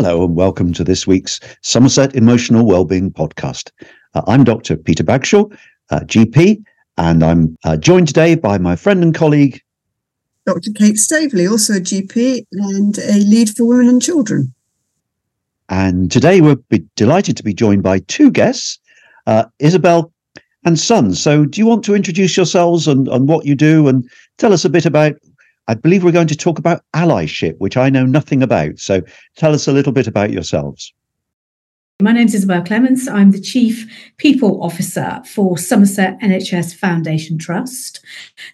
Hello, and welcome to this week's Somerset Emotional Wellbeing Podcast. Uh, I'm Dr. Peter Bagshaw, uh, GP, and I'm uh, joined today by my friend and colleague, Dr. Kate Staveley, also a GP and a lead for women and children. And today we're delighted to be joined by two guests, uh, Isobel and Sun. So, do you want to introduce yourselves and, and what you do and tell us a bit about I believe we're going to talk about allyship, which I know nothing about. So tell us a little bit about yourselves. My name is Isobel Clements. I'm the Chief People Officer for Somerset NHS Foundation Trust.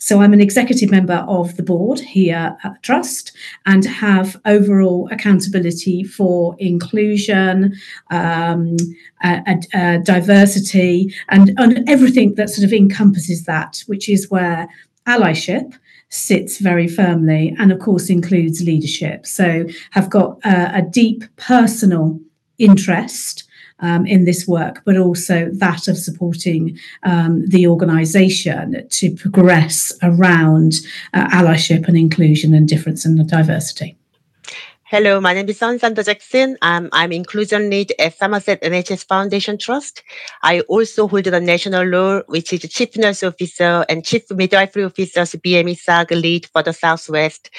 So I'm an executive member of the board here at the Trust and have overall accountability for inclusion, um, uh, uh, diversity, and, and everything that sort of encompasses that, which is where allyship sits very firmly and of course includes leadership. So have got a deep personal interest um, in this work but also that of supporting um, the organisation to progress around uh, allyship and inclusion and difference and diversity Hello, my name is Sander-Jackson. Um, I'm inclusion lead at Somerset NHS Foundation Trust. I also hold the national role, which is Chief Nurse Officer and Chief Midwifery Officer, BME SAG lead for the Southwest.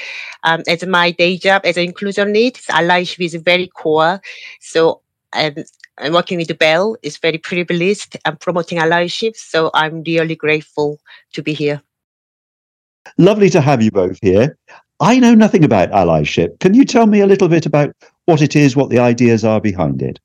Um, as my day job as an inclusion lead, allyship is very core. So um, I'm working with Bell is very privileged and promoting allyship. So I'm really grateful to be here. Lovely to have you both here. I know nothing about allyship. Can you tell me a little bit about what it is, what the ideas are behind it?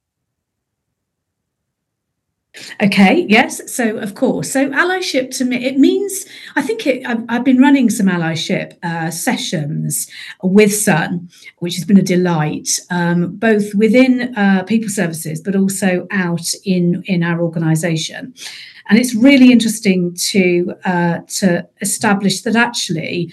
Okay, yes. So, of course. So, allyship to me, it means, I think it, I've, I've been running some allyship uh, sessions with Sun, which has been a delight, um, both within uh, people services, but also out in, in our organisation. And it's really interesting to, uh, to establish that actually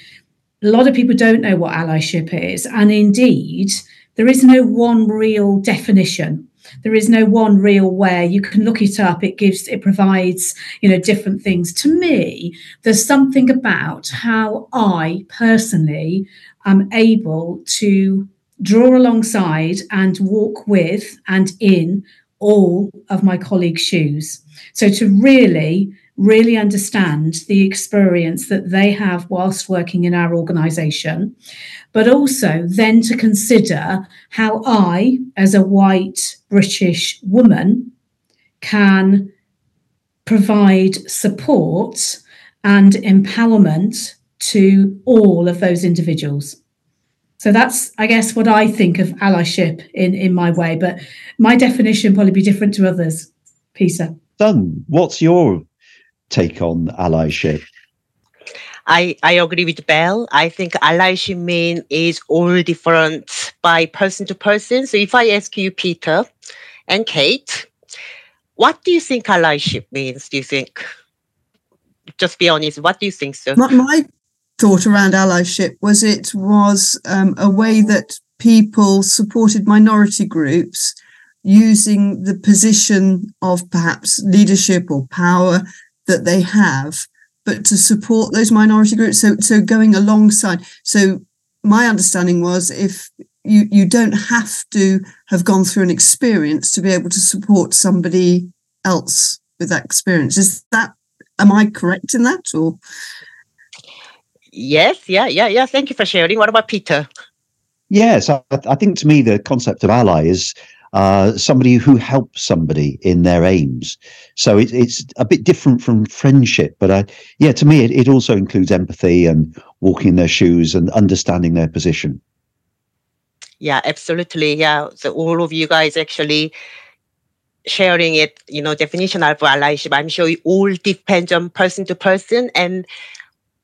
a lot of people don't know what allyship is. And indeed, there is no one real definition. There is no one real way you can look it up. It gives, it provides, you know, different things. To me, there's something about how I personally am able to draw alongside and walk with and in all of my colleagues' shoes. So to really really understand the experience that they have whilst working in our organisation, but also then to consider how I, as a white British woman, can provide support and empowerment to all of those individuals. So that's, I guess, what I think of allyship in, in my way, but my definition probably be different to others. Peter. Sun. what's your take on allyship? I, I agree with Bell. I think allyship mean is all different by person to person. So if I ask you, Peter and Kate, what do you think allyship means? Do you think? Just be honest. What do you think, sir? My, my thought around allyship was it was um, a way that people supported minority groups using the position of perhaps leadership or power that they have, but to support those minority groups. So, so going alongside. So, my understanding was if you you don't have to have gone through an experience to be able to support somebody else with that experience. Is that am I correct in that or? Yes, yeah, yeah, yeah. Thank you for sharing. What about Peter? Yes, I, I think to me the concept of ally is uh, somebody who helps somebody in their aims. So it, it's a bit different from friendship, but I, yeah, to me, it, it also includes empathy and walking in their shoes and understanding their position. Yeah, absolutely. Yeah. So all of you guys actually sharing it, you know, definition of allyship. I'm sure it all depends on person to person and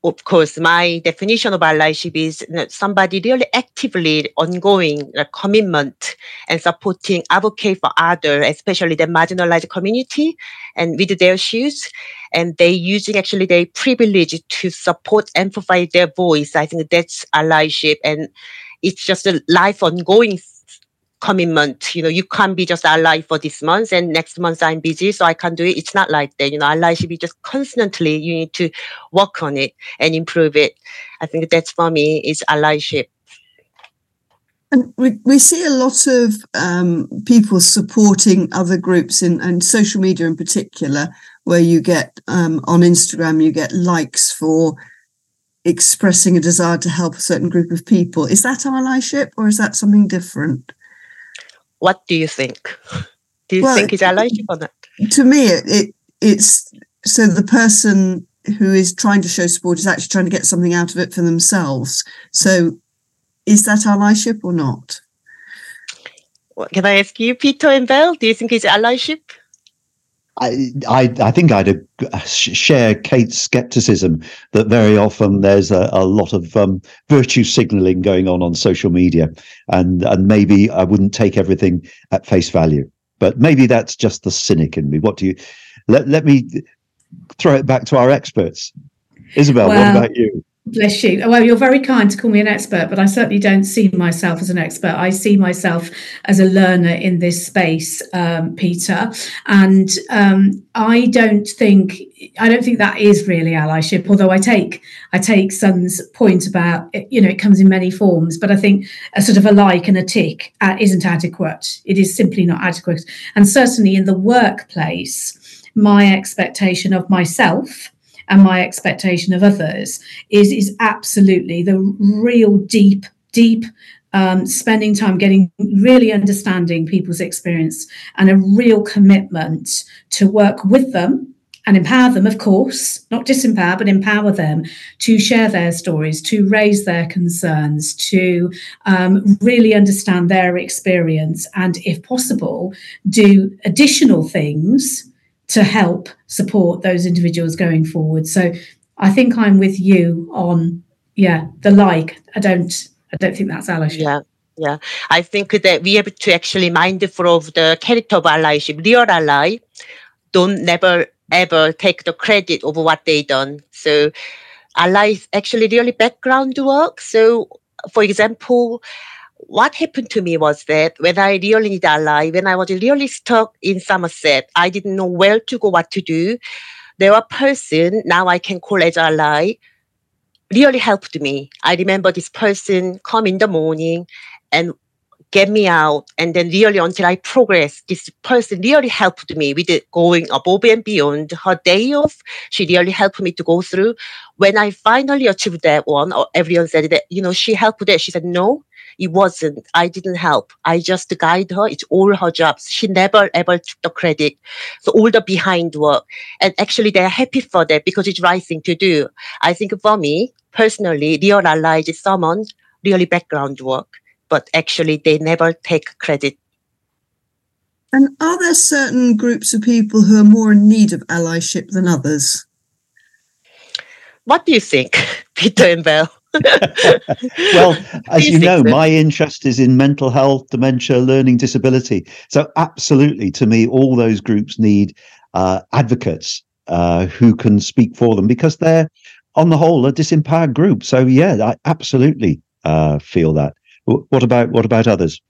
of course, my definition of allyship is somebody really actively ongoing commitment and supporting, advocate for others, especially the marginalized community and with their issues. And they using actually their privilege to support, amplify their voice. I think that's allyship. And it's just a life ongoing commitment. You know, you can't be just alive for this month and next month I'm busy, so I can't do it. It's not like that. You know, ally should be just constantly, you need to work on it and improve it. I think that's for me is allyship. And we, we see a lot of um, people supporting other groups in and social media in particular, where you get um, on Instagram, you get likes for expressing a desire to help a certain group of people. Is that allyship or is that something different? What do you think? Do you well, think it's allyship or not? To me, it, it it's so the person who is trying to show support is actually trying to get something out of it for themselves. So is that allyship or not? Can I ask you, Peter and Belle? Do you think it's allyship? I, I, I think I'd uh, share Kate's skepticism that very often there's a, a lot of um, virtue signaling going on on social media, and and maybe I wouldn't take everything at face value. But maybe that's just the cynic in me. What do you? Let let me throw it back to our experts. Isobel, well, what about you? Bless you. Well, you're very kind to call me an expert, but I certainly don't see myself as an expert. I see myself as a learner in this space, um, Peter. And um, I don't think I don't think that is really allyship. Although I take I take Sun's point about you know it comes in many forms, but I think a sort of a like and a tick uh, isn't adequate. It is simply not adequate. And certainly in the workplace, my expectation of myself and my expectation of others is is absolutely the real deep deep um, spending time getting really understanding people's experience and a real commitment to work with them and empower them, of course, not disempower, but empower them to share their stories, to raise their concerns, to um, really understand their experience, and if possible, do additional things to help support those individuals going forward. So I think I'm with you on yeah the like. I don't I don't think that's allyship. Yeah. Yeah, I think that we have to actually mindful of the character of allyship. Real ally don't never ever take the credit of what they done. So allies actually really background work. So for example, what happened to me was that when I really need ally, when I was really stuck in Somerset, I didn't know where to go, what to do. There were person now I can call as ally really helped me. I remember this person come in the morning and get me out. And then really until I progressed, this person really helped me with it going above and beyond her day off. She really helped me to go through. When I finally achieved that one, everyone said that, you know, she helped it. She said, no, it wasn't. I didn't help. I just guide her. It's all her jobs. She never ever took the credit. So all the behind work. And actually they're happy for that because it's right thing to do. I think for me, personally, real ally is someone really background work, but actually they never take credit. And are there certain groups of people who are more in need of allyship than others? What do you think, Peter and Belle? well, as you know, my interest is in mental health, dementia, learning disability. So, absolutely, to me, all those groups need uh, advocates uh, who can speak for them because they're, on the whole, a disempowered group. So, yeah, I absolutely uh, feel that. What about what about others?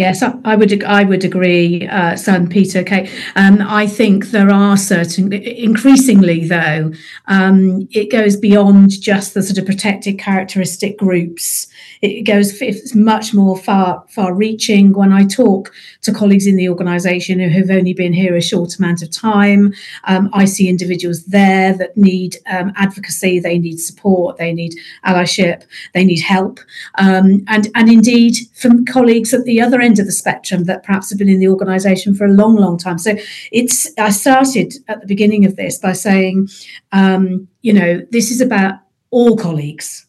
Yes, I would. I would agree, uh, Sun Peter. Okay, Um, I think there are certain, increasingly though, um, it goes beyond just the sort of protected characteristic groups. It goes it's much more far far reaching. When I talk to colleagues in the organisation who have only been here a short amount of time, um, I see individuals there that need um, advocacy, they need support, they need allyship, they need help, um, and and indeed from colleagues at the other end of the spectrum that perhaps have been in the organisation for a long, long time. So it's I started at the beginning of this by saying, um, you know, this is about all colleagues,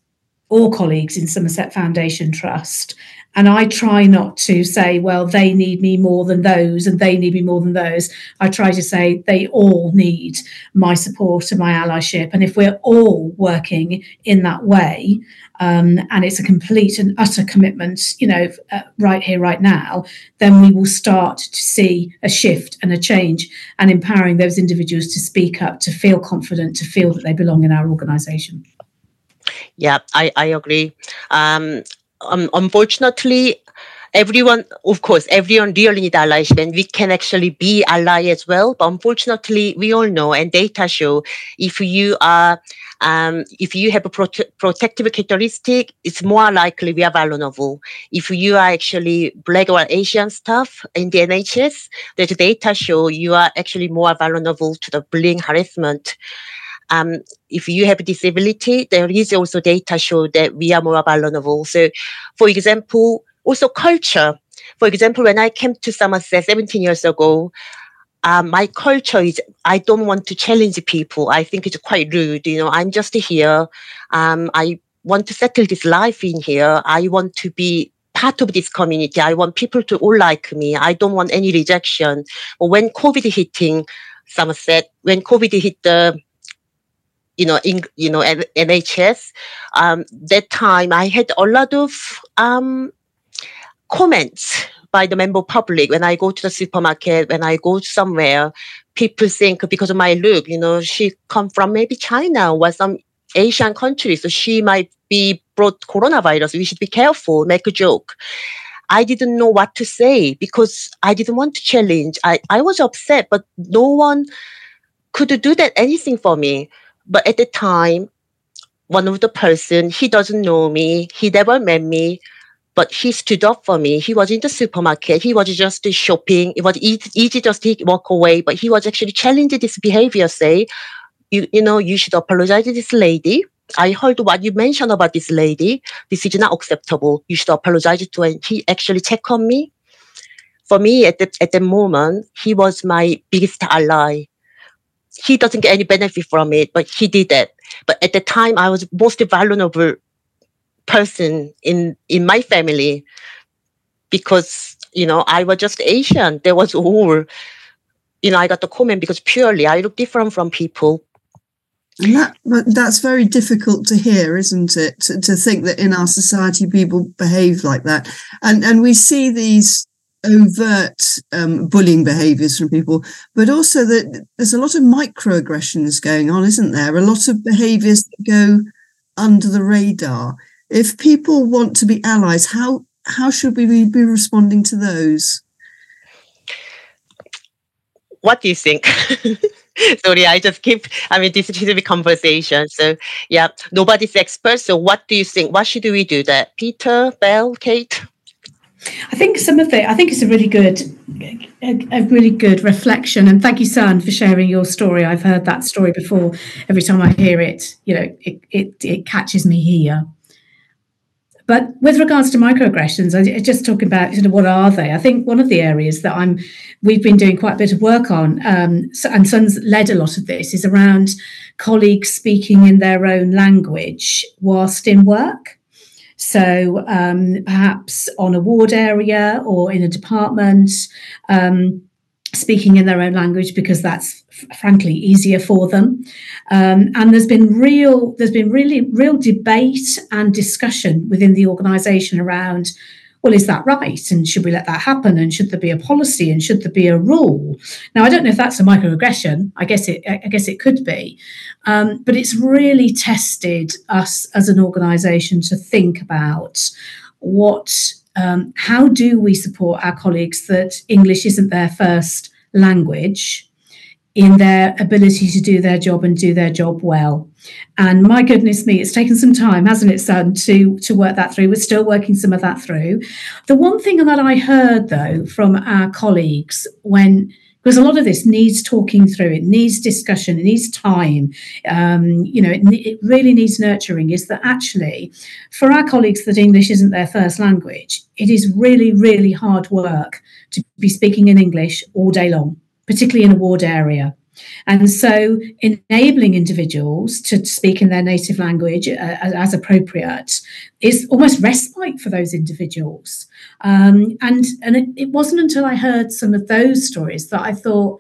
all colleagues in Somerset Foundation Trust. And I try not to say, well, they need me more than those and they need me more than those. I try to say they all need my support and my allyship. And if we're all working in that way, um, and it's a complete and utter commitment, you know, uh, right here, right now, then we will start to see a shift and a change and empowering those individuals to speak up, to feel confident, to feel that they belong in our organisation. Yeah, I, I agree. Um, um, unfortunately, everyone, of course, everyone really need allyship and we can actually be ally as well. But unfortunately, we all know and data show if you are um, if you have a prote- protective characteristic, it's more likely we are vulnerable. If you are actually black or Asian staff in the NHS, the data show you are actually more vulnerable to the bullying harassment. Um, if you have a disability, there is also data show that we are more vulnerable. So, for example, also culture. For example, when I came to Somerset 17 years ago, um, my culture is I don't want to challenge people. I think it's quite rude. You know, I'm just here. Um, I want to settle this life in here. I want to be part of this community. I want people to all like me. I don't want any rejection. But when COVID hitting Somerset, when COVID hit the you know, in, you know, NHS, um, that time I had a lot of um, comments by the member public when I go to the supermarket, when I go somewhere, people think because of my look, you know, she come from maybe China or some Asian country, so she might be brought coronavirus. We should be careful, make a joke. I didn't know what to say because I didn't want to challenge. I, I was upset, but no one could do that anything for me. But at the time, one of the person, he doesn't know me, he never met me, but he stood up for me. He was in the supermarket. He was just shopping. It was easy, just to walk away, but he was actually challenging this behavior, say, you, you know, you should apologize to this lady. I heard what you mentioned about this lady. This is not acceptable. You should apologize to her. He actually checked on me. For me, at the, at the moment, he was my biggest ally. He doesn't get any benefit from it, but he did that. But at the time, I was most vulnerable person in in my family because you know I was just Asian. There was all you know I got the comment because purely I look different from people. And that that's very difficult to hear, isn't it? To, to think that in our society people behave like that, and and we see these overt um, bullying behaviours from people, but also that there's a lot of microaggressions going on, isn't there? A lot of behaviours that go under the radar if people want to be allies, how how should we be responding to those? What do you think? Sorry, I just keep. I mean, this is a conversation. So yeah, nobody's expert. So what do you think? What should we do? That Peter, Belle, Kate. I think some of it. I think it's a really good, a, a, really good reflection. And thank you, Sun, for sharing your story. I've heard that story before. Every time I hear it, you know, it it, it catches me here. But with regards to microaggressions, I just talking about sort of what are they? I think one of the areas that I'm we've been doing quite a bit of work on, um, and Sun's led a lot of this, is around colleagues speaking in their own language whilst in work. So um, perhaps on a ward area or in a department. Um, speaking in their own language because that's frankly easier for them um, and there's been real there's been really real debate and discussion within the organization around well is that right? And should we let that happen? And should there be a policy? And should there be a rule? Now i don't know if that's a microaggression. I guess it i guess it could be. Um, but it's really tested us as an organization to think about what um, how do we support our colleagues that English isn't their first language in their ability to do their job and do their job well? And my goodness me, it's taken some time, hasn't it, Sun, to, to work that through. We're still working some of that through. The one thing that I heard, though, from our colleagues when because a lot of this needs talking through it needs discussion it needs time um, you know it, it, really needs nurturing is that actually for our colleagues that english isn't their first language it is really really hard work to be speaking in english all day long particularly in a ward area and so enabling individuals to speak in their native language uh, as appropriate is almost respite for those individuals um, and and it, it wasn't until I heard some of those stories that I thought,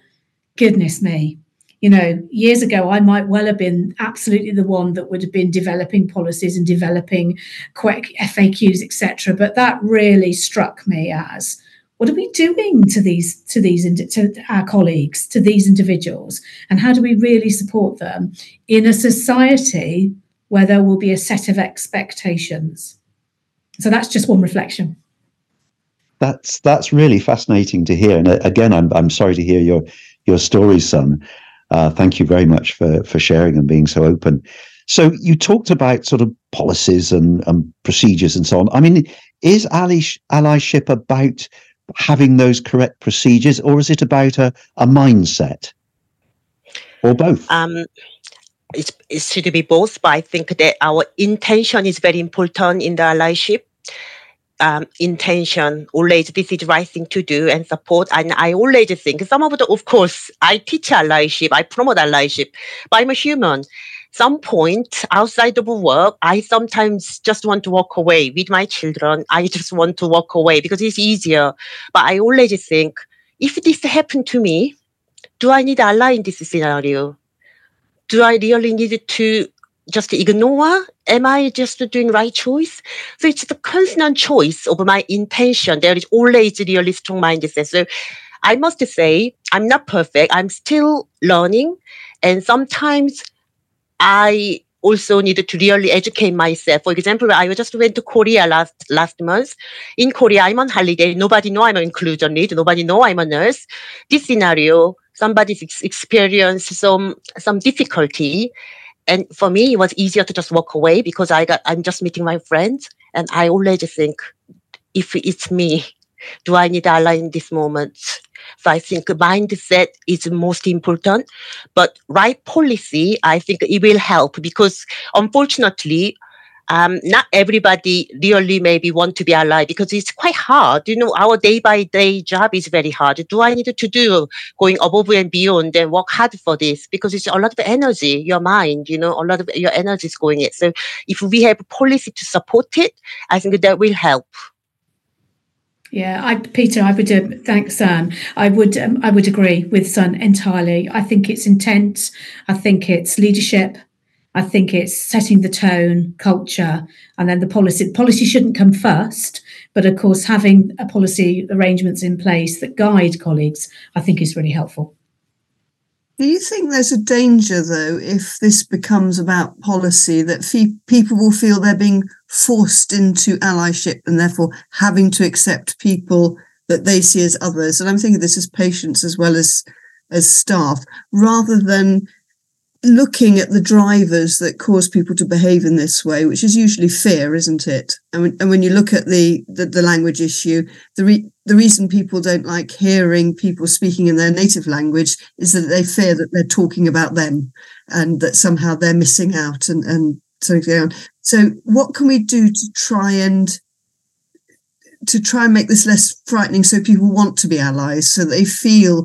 goodness me, you know, years ago, I might well have been absolutely the one that would have been developing policies and developing quick FAQs, etc. But that really struck me as what are we doing to these to these to our colleagues, to these individuals, and how do we really support them in a society where there will be a set of expectations? So that's just one reflection. that's that's really fascinating to hear. And uh, again, I'm I'm sorry to hear your your stories, Sun. Uh, thank you very much for for sharing and being so open. So you talked about sort of policies and, and procedures and so on. I mean, is ally, allyship about having those correct procedures, or is it about a, a mindset, or both? Um, it's, it should be both, but I think that our intention is very important in the allyship. Um, intention always this is right thing to do and support and i always think some of the of course i teach allyship i promote allyship but i'm a human some point outside of work, I sometimes just want to walk away with my children. I just want to walk away because it's easier. But I always think, if this happened to me, do I need ally in this scenario? Do I really need to just ignore? Am I just doing right choice? So it's the constant choice of my intention. There is always really strong mindset. So I must say, I'm not perfect. I'm still learning. And sometimes I also needed to really educate myself. For example, I just went to Korea last last month. In Korea, I'm on holiday. Nobody know I'm an inclusion lead. Nobody know I'm a nurse. This scenario, somebody's ex- experienced some some difficulty, and for me, it was easier to just walk away because I got I'm just meeting my friends, and I already think, if it's me, do I need ally in this moment? So I think mindset is most important. But right policy, I think it will help because unfortunately, um, not everybody really maybe want to be alive because it's quite hard. You know, our day by day job is very hard. Do I need to do going above and beyond and work hard for this? Because it's a lot of energy, your mind, you know, a lot of your energy is going in. So if we have policy to support it, I think that will help. Yeah, I, Peter, I would um, thanks Sun. I would um, I would agree with Sun entirely. I think it's intent. I think it's leadership. I think it's setting the tone, culture, and then the policy. Policy shouldn't come first, but of course, having a policy arrangements in place that guide colleagues, I think, is really helpful. Do you think there's a danger, though, if this becomes about policy, that fee- people will feel they're being forced into allyship and therefore having to accept people that they see as others? And I'm thinking this as patients as well as as staff, rather than looking at the drivers that cause people to behave in this way, which is usually fear, isn't it? And when, and when you look at the, the, the language issue, the re, the reason people don't like hearing people speaking in their native language is that they fear that they're talking about them and that somehow they're missing out and and so on. So what can we do to try and to try and make this less frightening so people want to be allies so they feel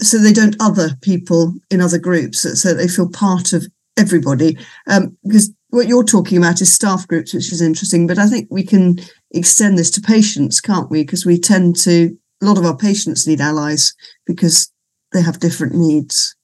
so they don't other people in other groups, so they feel part of everybody. Um, because what you're talking about is staff groups, which is interesting, but I think we can extend this to patients, can't we? Because we tend to, a lot of our patients need allies because they have different needs.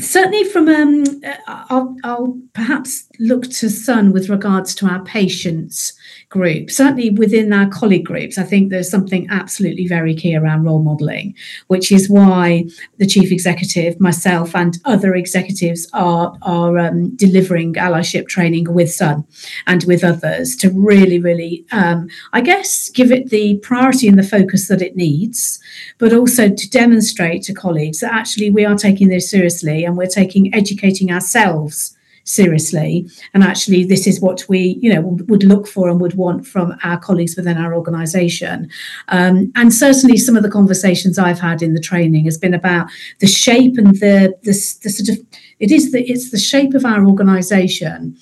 Certainly, from um, uh, I'll, I'll perhaps look to Sun with regards to our patients group. Certainly within our colleague groups, I think there's something absolutely very key around role modelling, which is why the chief executive, myself, and other executives are are um, delivering allyship training with Sun and with others to really, really, um, I guess, give it the priority and the focus that it needs, but also to demonstrate to colleagues that actually we are taking this seriously and we're taking educating ourselves seriously. And actually this is what we you know would look for and would want from our colleagues within our organization. Um, and certainly some of the conversations i've had in the training has been about the shape and the the, the sort of it is the it's the shape of our organization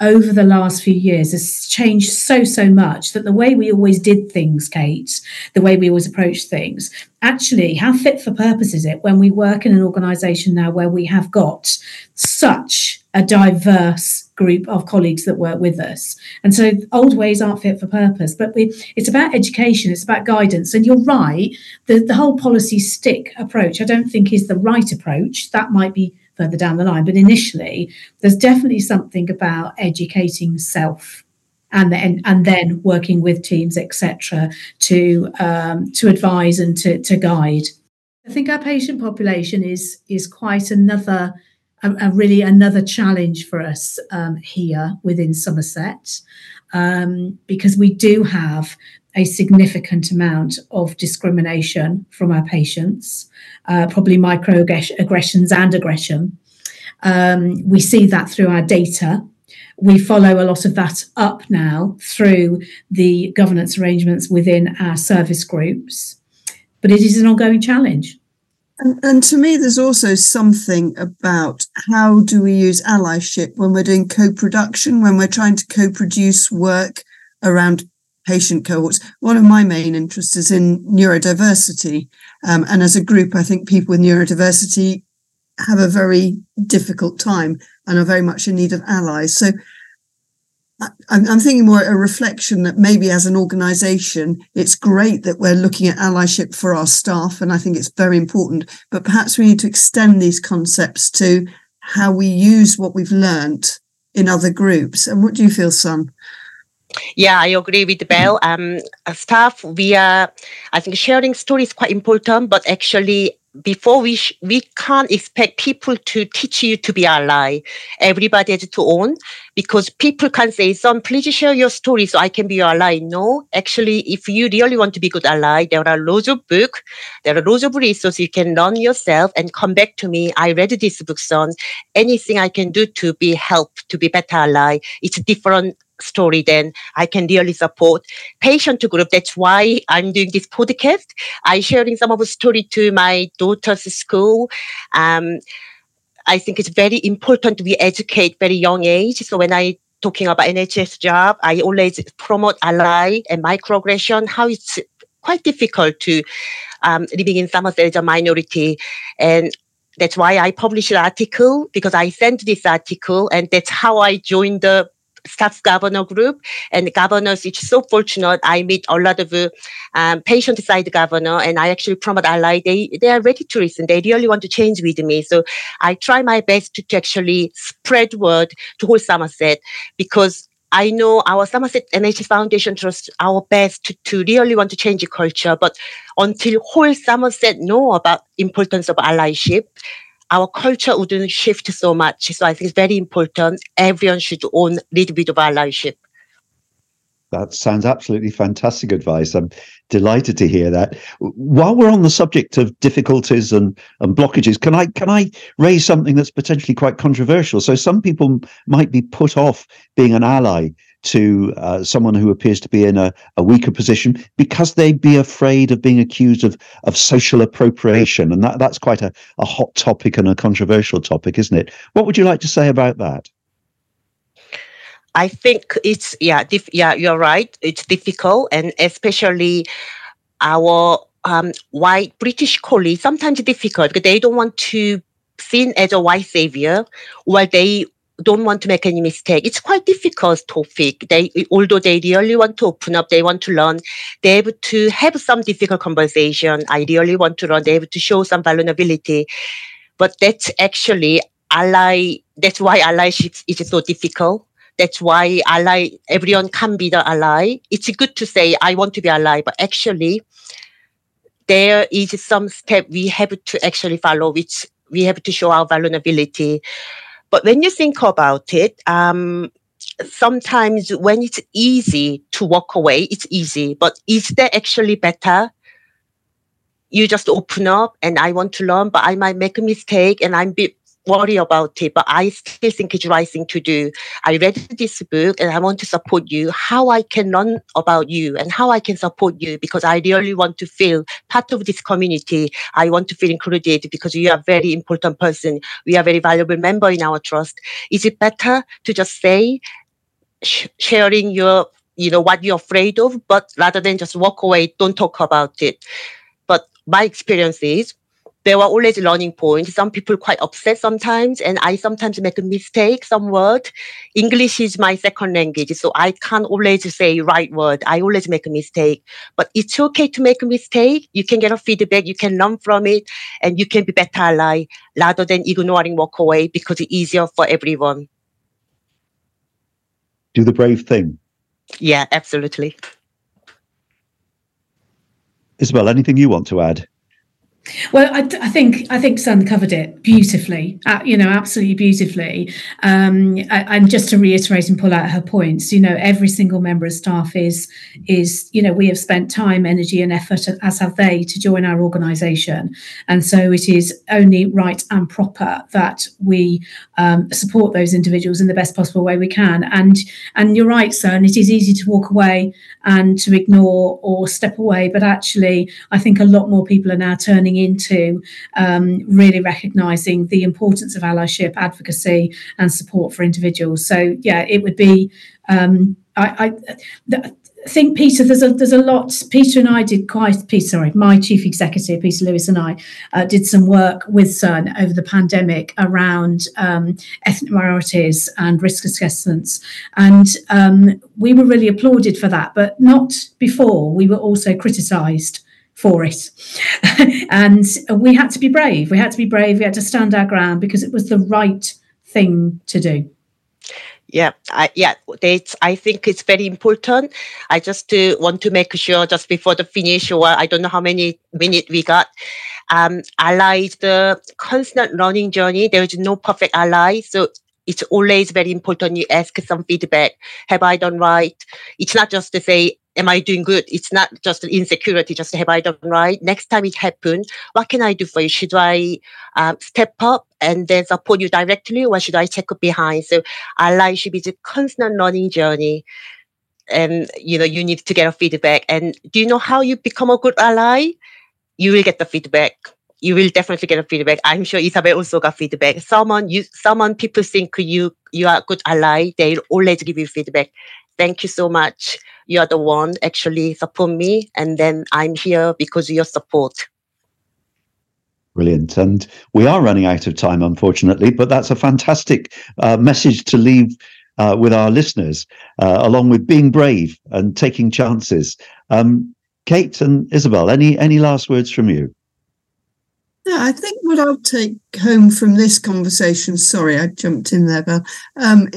over the last few years has changed so so much that the way we always did things kate the way we always approach things actually how fit for purpose is it when we work in an organization now where we have got such a diverse group of colleagues that work with us and so old ways aren't fit for purpose but we it's about education it's about guidance and you're right the, the whole policy stick approach i don't think is the right approach that might be further down the line. But initially, there's definitely something about educating self and then and then working with teams, etc., to um, to advise and to, to guide. I think our patient population is is quite another a, a really another challenge for us um, here within Somerset um, because we do have a significant amount of discrimination from our patients, uh, probably microaggressions and aggression. Um, we see that through our data. We follow a lot of that up now through the governance arrangements within our service groups. But it is an ongoing challenge. And, and, to me, there's also something about how do we use allyship when we're doing co-production, when we're trying to co-produce work around patient cohorts. One of my main interests is in neurodiversity. Um, and as a group, I think people with neurodiversity have a very difficult time and are very much in need of allies. So I'm, thinking more a reflection that maybe as an organization, it's great that we're looking at allyship for our staff. And I think it's very important, but perhaps we need to extend these concepts to how we use what we've learned in other groups. And what do you feel, Sun? Yeah, I agree with Belle. Um, staff, we are, I think sharing stories is quite important, but actually before we sh- we can't expect people to teach you to be ally. Everybody has to own because people can say, "Sun, please share your story so I can be your ally." No, actually, if you really want to be good ally, there are loads of books, there are loads of resources you can learn yourself and come back to me. I read this book, Sun. Anything I can do to be help to be better ally. It's different story, then I can really support patient group. That's why I'm doing this podcast. I sharing some of the story to my daughter's school. Um, I think it's very important we educate very young age. So when I talking about NHS job, I always promote ally and microaggression, how it's quite difficult to um, living in Somerset as a minority. And that's why I published an article because I sent this article and that's how I joined the staff governor group and governors it's so fortunate i meet a lot of um, patient side governor and i actually promote ally they they are ready to listen. They really want to change with me. So i try my best to, to actually spread word to whole somerset because I know our Somerset NHS Foundation Trust our best to, to really want to change the culture, but until whole Somerset know about importance of allyship, our culture wouldn't shift so much. So I think it's very important. Everyone should own a little bit of allyship. That sounds absolutely fantastic advice. I'm delighted to hear that. While we're on the subject of difficulties and, and blockages, can I can I raise something that's potentially quite controversial? So some people might be put off being an ally to uh, someone who appears to be in a, a weaker position because they'd be afraid of being accused of of social appropriation, and that that's quite a, a hot topic and a controversial topic, isn't it? What would you like to say about that? I think it's yeah, dif- yeah, you're right. It's difficult, and especially our um, white British colleagues sometimes difficult because they don't want to seen as a white savior, while they don't want to make any mistake. It's quite difficult topic. They, although they really want to open up, they want to learn, they're able to have some difficult conversation. I really want to learn, they're able to show some vulnerability. But that's actually ally, that's why allyship is so difficult. That's why ally, everyone can be the ally. It's good to say, I want to be ally, but actually, there is some step we have to actually follow, which we have to show our vulnerability. But when you think about it, um, sometimes when it's easy to walk away, it's easy. But is that actually better? You just open up and I want to learn, but I might make a mistake and I'm bit worry about it, but I still think it's the right thing to do. I read this book and I want to support you, how I can learn about you and how I can support you because I really want to feel part of this community. I want to feel included because you are a very important person. We are a very valuable member in our trust. Is it better to just say, sh- sharing your, you know, what you're afraid of, but rather than just walk away, don't talk about it. But my experience is there were always learning points. Some people quite upset sometimes, and I sometimes make a mistake, some word. English is my second language, so I can't always say right word. I always make a mistake. But it's okay to make a mistake. You can get a feedback, you can learn from it, and you can be better ally rather than ignoring walk away because it's easier for everyone. Do the brave thing. Yeah, absolutely. Isobel, anything you want to add? Well, I, I, think I think Sun covered it beautifully. Uh, you know, absolutely beautifully. Um, and just to reiterate and pull out her points, you know, every single member of staff is is you know we have spent time, energy, and effort, as have they, to join our organisation, and so it is only right and proper that we um, support those individuals in the best possible way we can. And and you're right, Sun. It is easy to walk away and to ignore or step away, but actually, I think a lot more people are now turning into um, really recognising the importance of allyship, advocacy, and support for individuals. So yeah, it would be. Um, I, I think Peter, there's a there's a lot. Peter and I did quite. Peter, sorry, my chief executive, Peter Lewis, and I uh, did some work with Sun over the pandemic around um, ethnic minorities and risk assessments, and um, we were really applauded for that, but not before. We were also criticised for it. and we had to be brave. We had to be brave. We had to stand our ground because it was the right thing to do. Yeah, I, yeah, that's, I think it's very important. I just uh, want to make sure just before the finish, or I don't know how many minutes we got. Um, allies the constant learning journey. There is no perfect ally, so it's always very important you ask some feedback. Have I done right? It's not just to say am I doing good? It's not just insecurity, just have I done right? Next time it happens, what can I do for you? Should I um, step up and then support you directly or should I check behind? So life should be a constant learning journey. And, you know, you need to get a feedback. And do you know how you become a good ally? You will get the feedback. You will definitely get a feedback. I'm sure Isobel also got feedback. Someone you, someone people think you, you are a good ally. They'll always give you feedback. Thank you so much you're the one actually support me and then i'm here because of your support Brilliant. And we are running out of time, unfortunately, but that's a fantastic uh, message to leave uh, with our listeners, uh, along with being brave and taking chances. Um, Kate and Isobel, any any last words from you? Yeah, I think what I'll take home from this conversation, sorry, I jumped in there, Belle, um,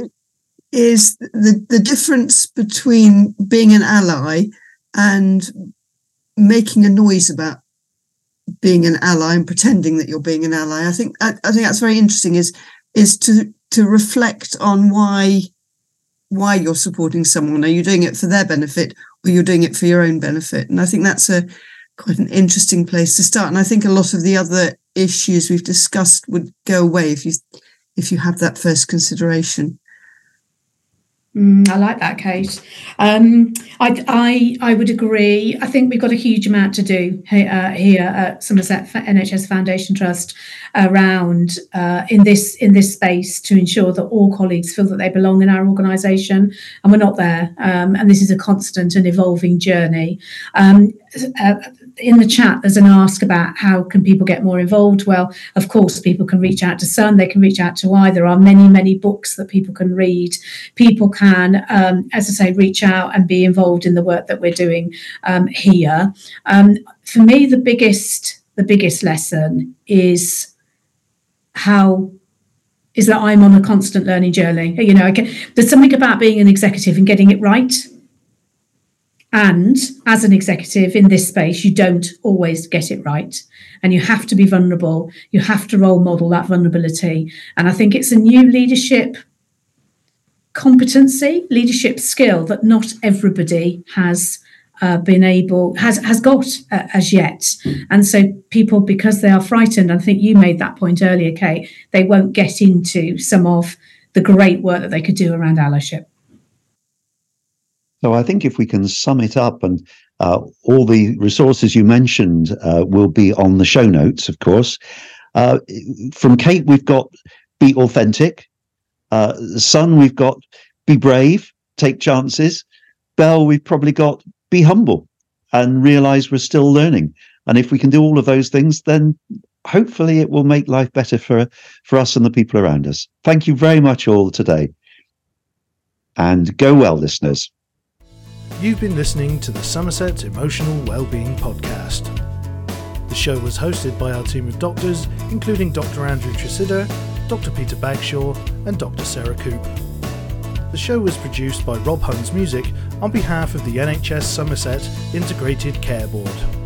is the, the difference between being an ally and making a noise about being an ally and pretending that you're being an ally. I think I, I think that's very interesting. Is is to to reflect on why why you're supporting someone. Are you doing it for their benefit or you're doing it for your own benefit? And I think that's a quite an interesting place to start. And I think a lot of the other issues we've discussed would go away if you if you have that first consideration. Mm, I like that, Kate. Um, I, I, I would agree. I think we've got a huge amount to do here, uh, here at Somerset NHS Foundation Trust around uh, in this in this space to ensure that all colleagues feel that they belong in our organisation, and we're not there. Um, and this is a constant and evolving journey. Um, uh, in the chat there's an ask about how can people get more involved. Well of course people can reach out to sun they can reach out to i there are many many books that people can read. People can um, as i say reach out and be involved in the work that we're doing um, here. Um, for me the biggest the biggest lesson is how is that i'm on a constant learning journey. You know can, there's something about being an executive and getting it right and as an executive in this space, you don't always get it right. And you have to be vulnerable. You have to role model that vulnerability. And I think it's a new leadership competency, leadership skill that not everybody has uh, been able has has got uh, as yet. And so people, because they are frightened, I think you made that point earlier, Kate, they won't get into some of the great work that they could do around allyship. So I think if we can sum it up, and uh, all the resources you mentioned uh, will be on the show notes, of course. Uh, from Kate, we've got be authentic. Uh, Sun, we've got be brave, take chances. Bell, we've probably got be humble and realize we're still learning. And if we can do all of those things, then hopefully it will make life better for for us and the people around us. Thank you very much all today. And go well, listeners. You've been listening to the Somerset Emotional Wellbeing Podcast. The show was hosted by our team of doctors, including Dr. Andrew Tresidder, Dr. Peter Bagshaw, and Dr. Sarah Coop. The show was produced by Rob Huns Music on behalf of the NHS Somerset Integrated Care Board.